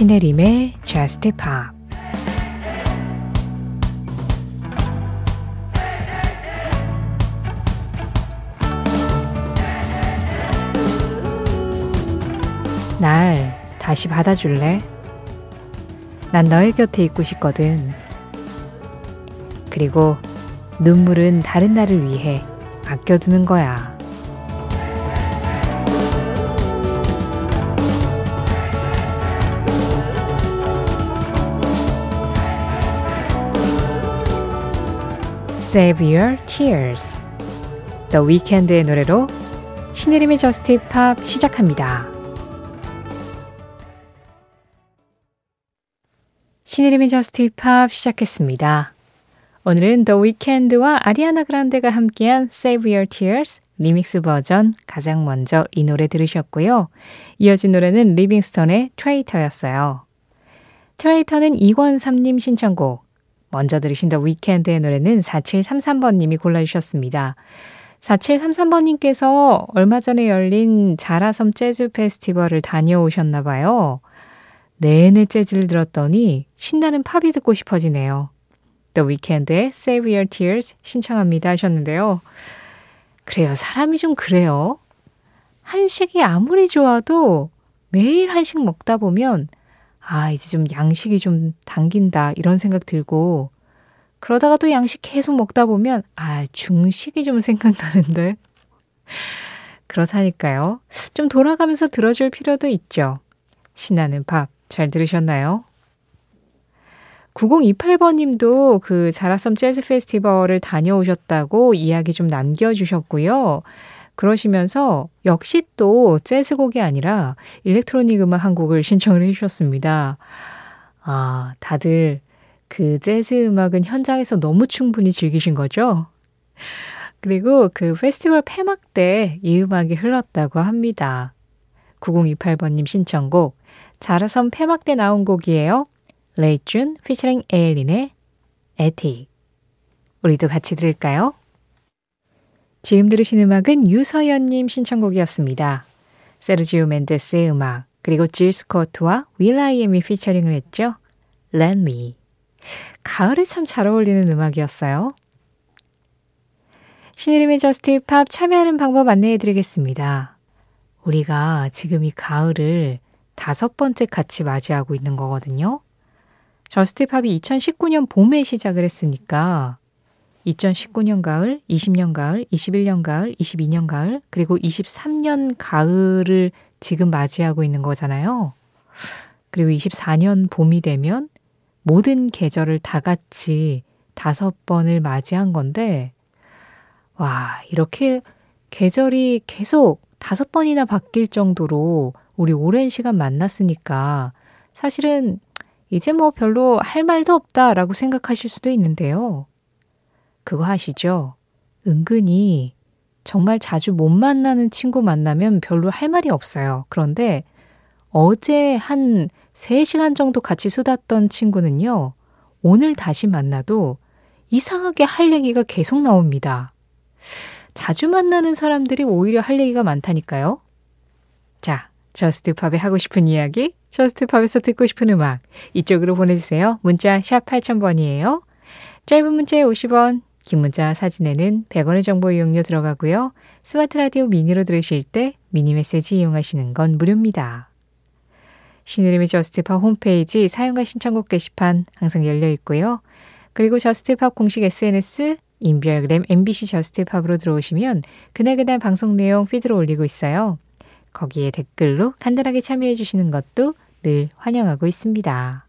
신혜림의 Just Pop 날 다시 받아줄래? 난 너의 곁에 있고 싶거든. 그리고 눈물은 다른 날을 위해 아껴두는 거야. Save Your Tears. The Weeknd의 노래로 신혜림의 Just Pop 시작합니다. 신혜림의 Just Pop 시작했습니다. 오늘은 The Weeknd와 아리아나 그란데가 함께한 Save Your Tears 리믹스 버전 가장 먼저 이 노래 들으셨고요. 이어진 노래는 리빙스턴의 Traitor였어요. 트레이터는 이권삼님 신청곡. 먼저 들으신 The Weeknd의 노래는 4733번님이 골라주셨습니다. 4733번님께서 얼마 전에 열린 자라섬 재즈 페스티벌을 다녀오셨나 봐요. 내내 재즈를 들었더니 신나는 팝이 듣고 싶어지네요. The Weeknd의 Save Your Tears 신청합니다 하셨는데요. 그래요. 사람이 좀 그래요. 한식이 아무리 좋아도 매일 한식 먹다 보면 아, 이제 좀 양식이 좀 당긴다 이런 생각 들고 그러다가 또 양식 계속 먹다 보면 아, 중식이 좀 생각나는데. 그렇다니까요. 좀 돌아가면서 들어줄 필요도 있죠. 신나는 밥 잘 들으셨나요? 9028번 님도 그 자라섬 재즈 페스티벌을 다녀오셨다고 이야기 좀 남겨주셨고요. 그러시면서 역시 또 재즈곡이 아니라 일렉트로닉 음악 한 곡을 신청을 해주셨습니다. 아, 다들 그 재즈 음악은 현장에서 너무 충분히 즐기신 거죠? 그리고 그 페스티벌 폐막 때 이 음악이 흘렀다고 합니다. 9028번님 신청곡 자라섬 폐막 때 나온 곡이에요. 레이준 피처링 에일린의 에티 우리도 같이 들을까요? 지금 들으신 음악은 유서연님 신청곡이었습니다. 세르지오 멘데스의 음악 그리고 질 스코트와 will.i.am이 피처링을 했죠. Let Me 가을에 참 잘 어울리는 음악이었어요. 신혜림의 Just Pop 참여하는 방법 안내해 드리겠습니다. 우리가 지금 이 가을을 다섯 번째 같이 맞이하고 있는 거거든요. Just Pop이 2019년 봄에 시작을 했으니까 2019년 가을, 20년 가을, 21년 가을, 22년 가을, 그리고 23년 가을을 지금 맞이하고 있는 거잖아요. 그리고 24년 봄이 되면 모든 계절을 다 같이 다섯 번을 맞이한 건데, 와, 이렇게 계절이 계속 다섯 번이나 바뀔 정도로 우리 오랜 시간 만났으니까 사실은 이제 뭐 별로 할 말도 없다라고 생각하실 수도 있는데요. 그거 하시죠? 은근히 정말 자주 못 만나는 친구 만나면 별로 할 말이 없어요. 그런데 어제 한 3시간 정도 같이 수다던 친구는요, 오늘 다시 만나도 이상하게 할 얘기가 계속 나옵니다. 자주 만나는 사람들이 오히려 할 얘기가 많다니까요. 자, Just Pop에 하고 싶은 이야기, Just Pop에서 듣고 싶은 음악, 이쪽으로 보내주세요. 문자 샵 8000번이에요. 짧은 문자에 50원, 긴 문자 사진에는 100원의 정보 이용료 들어가고요. 스마트 라디오 미니로 들으실 때 미니 메시지 이용하시는 건 무료입니다. 신혜림의 Just Pop 홈페이지 사연과 신청곡 게시판 항상 열려 있고요. 그리고 Just Pop 공식 SNS 인별그램 MBC Just Pop으로 들어오시면 그날그날 방송 내용 피드로 올리고 있어요. 거기에 댓글로 간단하게 참여해 주시는 것도 늘 환영하고 있습니다.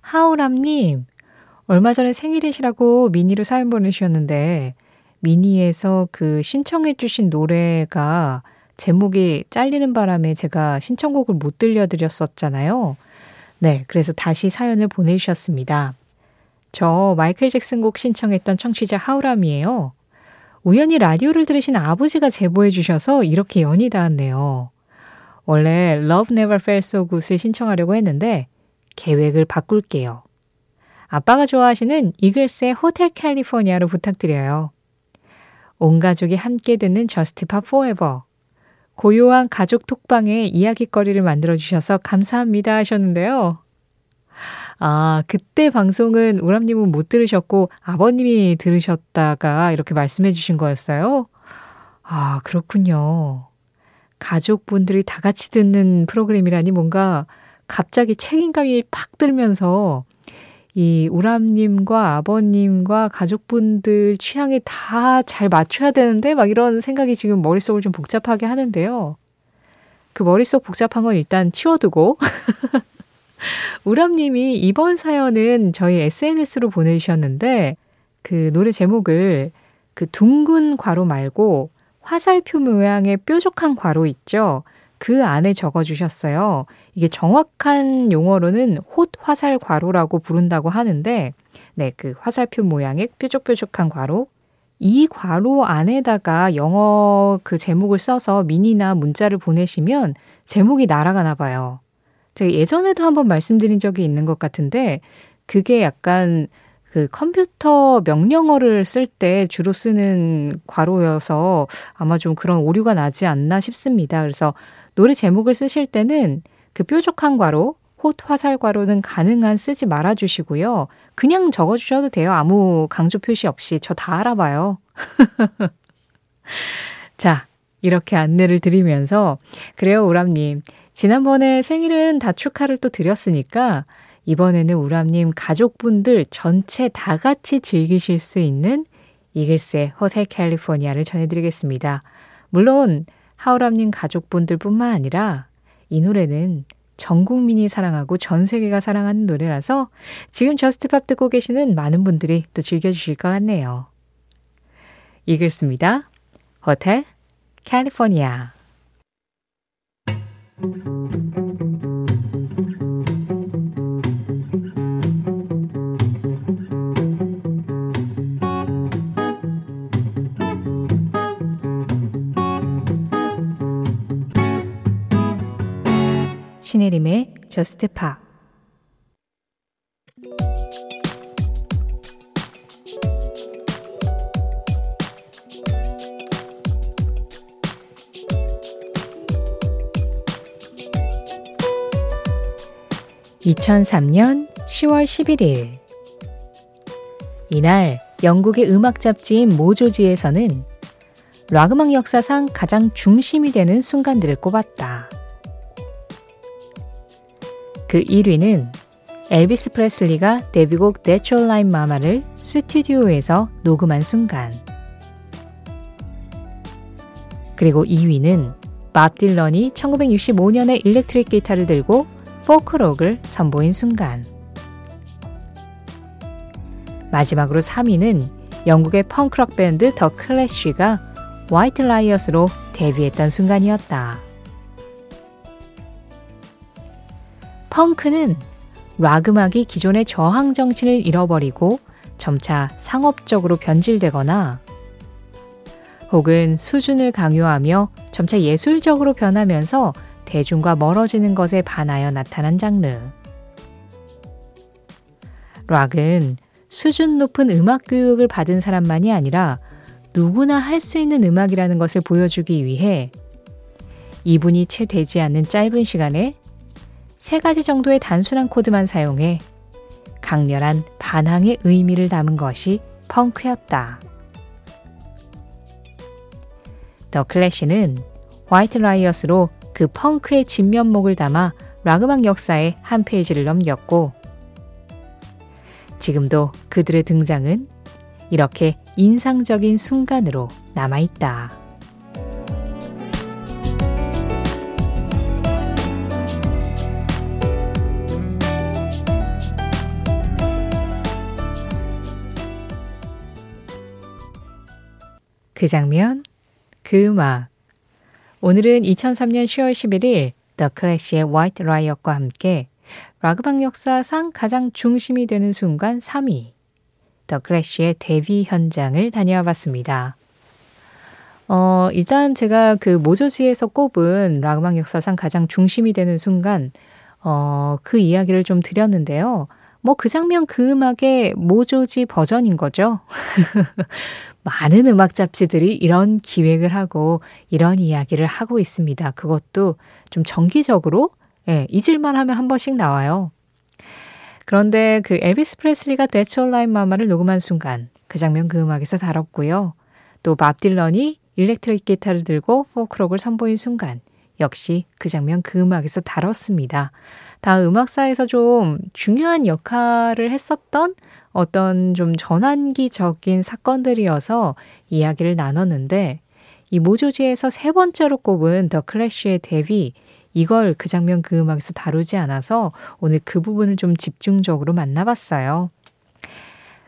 하오람님, 얼마 전에 생일이시라고 미니로 사연 보내주셨는데, 미니에서 그 신청해 주신 노래가 제목이 잘리는 바람에 제가 신청곡을 못 들려드렸었잖아요. 네, 그래서 다시 사연을 보내주셨습니다. 저 마이클 잭슨 곡 신청했던 청취자 하우람이에요. 우연히 라디오를 들으신 아버지가 제보해 주셔서 이렇게 연이 닿았네요. 원래 Love Never Felt So Good을 신청하려고 했는데 계획을 바꿀게요. 아빠가 좋아하시는 이글스의 Hotel California로 부탁드려요. 온 가족이 함께 듣는 Just Pop forever 고요한 가족 톡방에 이야기거리를 만들어 주셔서 감사합니다 하셨는데요. 아, 그때 방송은 우람님은 못 들으셨고 아버님이 들으셨다가 이렇게 말씀해 주신 거였어요? 아, 그렇군요. 가족분들이 다 같이 듣는 프로그램이라니 뭔가 갑자기 책임감이 팍 들면서 이 우람님과 아버님과 가족분들 취향에 다 잘 맞춰야 되는데 막 이런 생각이 지금 머릿속을 좀 복잡하게 하는데요. 그 머릿속 복잡한 건 일단 치워두고 우람님이 이번 사연은 저희 SNS로 보내주셨는데 그 노래 제목을 그 둥근 괄호 말고 화살표 모양의 뾰족한 괄호 있죠. 그 안에 적어 주셨어요. 이게 정확한 용어로는 홑 화살 괄호라고 부른다고 하는데, 네, 그 화살표 모양의 뾰족뾰족한 괄호. 이 괄호 안에다가 영어 그 제목을 써서 미니나 문자를 보내시면 제목이 날아가나 봐요. 제가 예전에도 한번 말씀드린 적이 있는 것 같은데, 그게 약간 그 컴퓨터 명령어를 쓸 때 주로 쓰는 괄호여서 아마 좀 그런 오류가 나지 않나 싶습니다. 그래서 노래 제목을 쓰실 때는 그 뾰족한 괄호, 홑 화살 괄호는 가능한 쓰지 말아 주시고요. 그냥 적어 주셔도 돼요. 아무 강조 표시 없이. 저 다 알아봐요. 자, 이렇게 안내를 드리면서 그래요, 우람님. 지난번에 생일은 다 축하를 또 드렸으니까 이번에는 우람님 가족분들 전체 다 같이 즐기실 수 있는 이글스의 Hotel California를 전해드리겠습니다. 물론 하우람님 가족분들뿐만 아니라 이 노래는 전 국민이 사랑하고 전 세계가 사랑하는 노래라서 지금 Just Pop 듣고 계시는 많은 분들이 또 즐겨주실 것 같네요. 이글스입니다. 호텔 캘리포니아 신혜림의 저스트 파 (2003년 10월 11일) 이날 영국의 음악 잡지인 모조지에서는 락 음악 역사상 가장 중심이 되는 순간들을 꼽았다. 그 1위는 엘비스 프레슬리가 데뷔곡 Natural Line Mama를 스튜디오에서 녹음한 순간. 그리고 2위는 밥 딜런이 1965년에 일렉트릭 기타를 들고 포크록을 선보인 순간. 마지막으로 3위는 영국의 펑크록 밴드 더 클래쉬가 White Riot으로 데뷔했던 순간이었다. 펑크는 락 음악이 기존의 저항 정신을 잃어버리고 점차 상업적으로 변질되거나 혹은 수준을 강요하며 점차 예술적으로 변하면서 대중과 멀어지는 것에 반하여 나타난 장르. 락은 수준 높은 음악 교육을 받은 사람만이 아니라 누구나 할 수 있는 음악이라는 것을 보여주기 위해 이분이 채 되지 않는 짧은 시간에 세 가지 정도의 단순한 코드만 사용해 강렬한 반항의 의미를 담은 것이 펑크였다. 더 클래시는 White Riot으로 그 펑크의 진면목을 담아 락음악 역사의 한 페이지를 넘겼고 지금도 그들의 등장은 이렇게 인상적인 순간으로 남아있다. 그 장면, 그 음악. 오늘은 2003년 10월 11일 더 클래시의 White Riot과 함께 락음악 역사상 가장 중심이 되는 순간 3위 더 클래시의 데뷔 현장을 다녀와 봤습니다. 어, 일단 제가 그 모조지에서 꼽은 락음악 역사상 가장 중심이 되는 순간 어, 그 이야기를 좀 드렸는데요. 뭐 그 장면 그 음악의 모조지 버전인 거죠. 많은 음악 잡지들이 이런 기획을 하고 이런 이야기를 하고 있습니다. 그것도 좀 정기적으로 예, 잊을만 하면 한 번씩 나와요. 그런데 그 엘비스 프레슬리가 That's All Right Mama를 녹음한 순간 그 장면 그 음악에서 다뤘고요. 또 밥 딜런이 일렉트릭 기타를 들고 포크록을 선보인 순간 역시 그 장면 그 음악에서 다뤘습니다. 다 음악사에서 좀 중요한 역할을 했었던 어떤 좀 전환기적인 사건들이어서 이야기를 나눴는데 이 모조지에서 세 번째로 꼽은 더 클래쉬의 데뷔 이걸 그 장면 그 음악에서 다루지 않아서 오늘 그 부분을 좀 집중적으로 만나봤어요.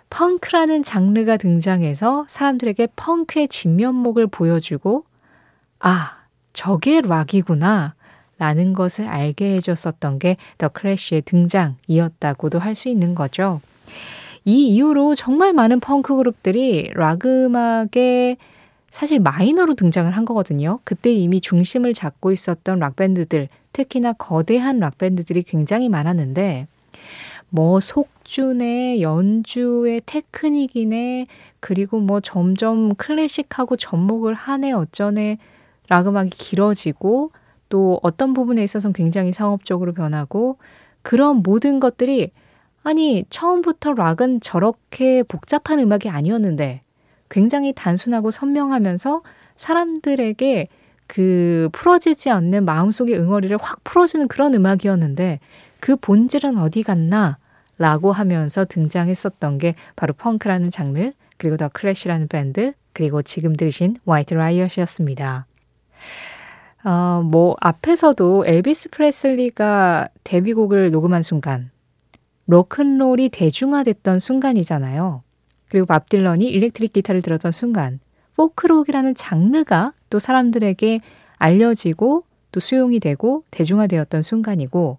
펑크라는 장르가 등장해서 사람들에게 펑크의 진면목을 보여주고 아, 저게 락이구나 라는 것을 알게 해줬었던 게더 클래쉬의 등장이었다고도 할 수 있는 거죠. 이 이후로 정말 많은 펑크 그룹들이 락 음악에 사실 마이너로 등장을 한 거거든요. 그때 이미 중심을 잡고 있었던 락밴드들, 특히나 거대한 락밴드들이 굉장히 많았는데, 뭐 속주네, 연주의 테크닉이네, 그리고 뭐 점점 클래식하고 접목을 하네 어쩌네 락 음악이 길어지고 또 어떤 부분에 있어서는 굉장히 상업적으로 변하고 그런 모든 것들이 아니 처음부터 락은 저렇게 복잡한 음악이 아니었는데 굉장히 단순하고 선명하면서 사람들에게 그 풀어지지 않는 마음속의 응어리를 확 풀어주는 그런 음악이었는데 그 본질은 어디 갔나? 라고 하면서 등장했었던 게 바로 펑크라는 장르, 그리고 더 클래시라는 밴드, 그리고 지금 들으신 화이트 라이엇이었습니다. 어, 뭐, 앞에서도 엘비스 프레슬리가 데뷔곡을 녹음한 순간, 로큰롤이 대중화됐던 순간이잖아요. 그리고 밥 딜런이 일렉트릭 기타를 들었던 순간, 포크록이라는 장르가 또 사람들에게 알려지고 또 수용이 되고 대중화되었던 순간이고,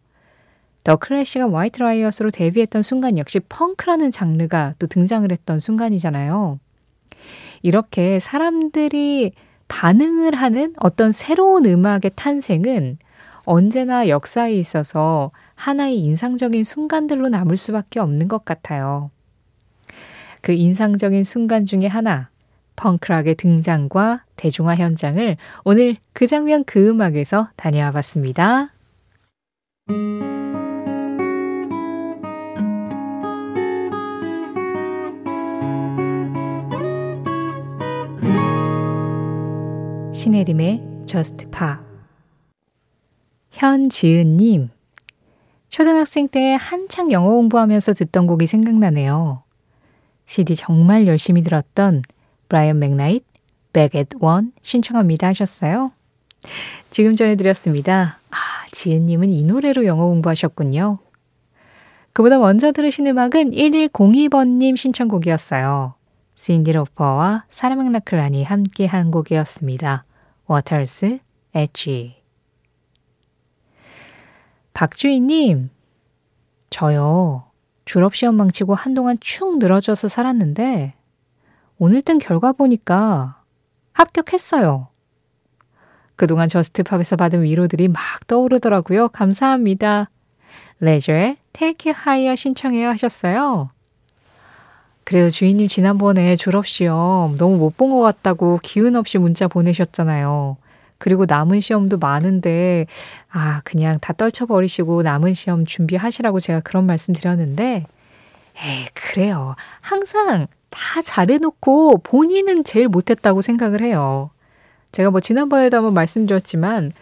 더 클래시가 White Riot으로 데뷔했던 순간 역시 펑크라는 장르가 또 등장을 했던 순간이잖아요. 이렇게 사람들이 반응을 하는 어떤 새로운 음악의 탄생은 언제나 역사에 있어서 하나의 인상적인 순간들로 남을 수밖에 없는 것 같아요. 그 인상적인 순간 중에 하나, 펑크락의 등장과 대중화 현장을 오늘 그 장면 그 음악에서 다녀와 봤습니다. 신혜림의 Just Pop 현지은님 초등학생 때 한창 영어 공부하면서 듣던 곡이 생각나네요. CD 정말 열심히 들었던 브라이언 맥나잇 Back at One 신청합니다 하셨어요. 지금 전해드렸습니다. 아, 지은님은 이 노래로 영어 공부하셨군요. 그보다 먼저 들으신 음악은 1102번님 신청곡이었어요. 신디 로퍼와 사라 맥라클란이 함께 한 곡이었습니다. Water's Edge 박주희님, 저요. 졸업시험 망치고 한동안 축 늘어져서 살았는데, 오늘 뜬 결과 보니까 합격했어요. 그동안 Just Pop에서 받은 위로들이 막 떠오르더라고요. 감사합니다. 레저의 Take You Higher 신청해요 하셨어요. 그래도 주인님 지난번에 졸업시험 너무 못 본 것 같다고 기운 없이 문자 보내셨잖아요. 그리고 남은 시험도 많은데, 아, 그냥 다 떨쳐버리시고 남은 시험 준비하시라고 제가 그런 말씀 드렸는데, 에이, 그래요. 항상 다 잘해놓고 본인은 제일 못했다고 생각을 해요. 제가 뭐 지난번에도 한번 말씀드렸지만,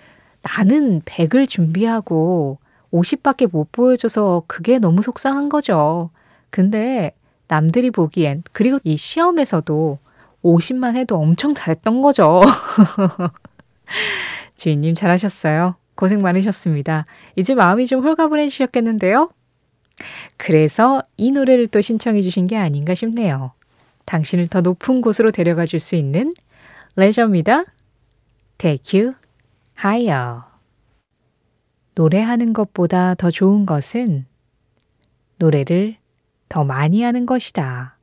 나는 100을 준비하고 50밖에 못 보여줘서 그게 너무 속상한 거죠. 근데 남들이 보기엔 그리고 이 시험에서도 50만 해도 엄청 잘했던 거죠. 주인님 잘하셨어요. 고생 많으셨습니다. 이제 마음이 좀 홀가분해지셨겠는데요? 그래서 이 노래를 또 신청해 주신 게 아닌가 싶네요. 당신을 더 높은 곳으로 데려가 줄 수 있는 레저입니다. Take you higher. 노래하는 것보다 더 좋은 것은 노래를 더 많이 하는 것이다.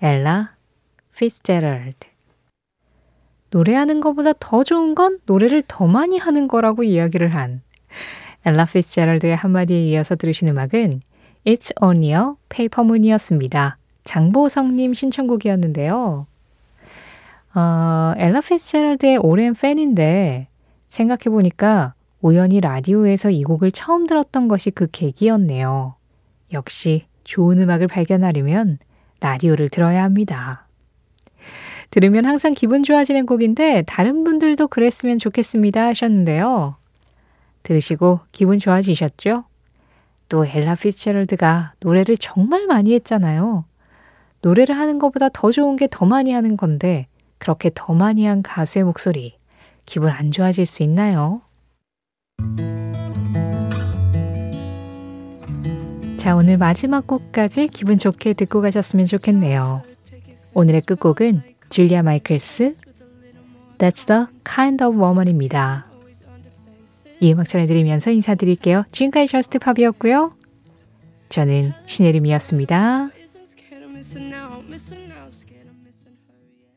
엘라 피츠제럴드 노래하는 것보다 더 좋은 건 노래를 더 많이 하는 거라고 이야기를 한 엘라 피츠제럴드의 한마디에 이어서 들으신 음악은 It's Only a Paper Moon이었습니다. 장보성님 신청곡이었는데요. 어, 엘라 피츠제럴드의 오랜 팬인데 생각해보니까 우연히 라디오에서 이 곡을 처음 들었던 것이 그 계기였네요. 역시 좋은 음악을 발견하려면 라디오를 들어야 합니다. 들으면 항상 기분 좋아지는 곡인데 다른 분들도 그랬으면 좋겠습니다 하셨는데요. 들으시고 기분 좋아지셨죠? 또 엘라 피츠제럴드가 노래를 정말 많이 했잖아요. 노래를 하는 것보다 더 좋은 게 더 많이 하는 건데 그렇게 더 많이 한 가수의 목소리 기분 안 좋아질 수 있나요? 자, 오늘 마지막 곡까지 기분 좋게 듣고 가셨으면 좋겠네요. 오늘의 끝곡은 줄리아 마이클스 That's the kind of woman입니다. 이 음악 전해드리면서 인사드릴게요. 지금까지 Just Pop이었고요. 저는 신혜림이었습니다.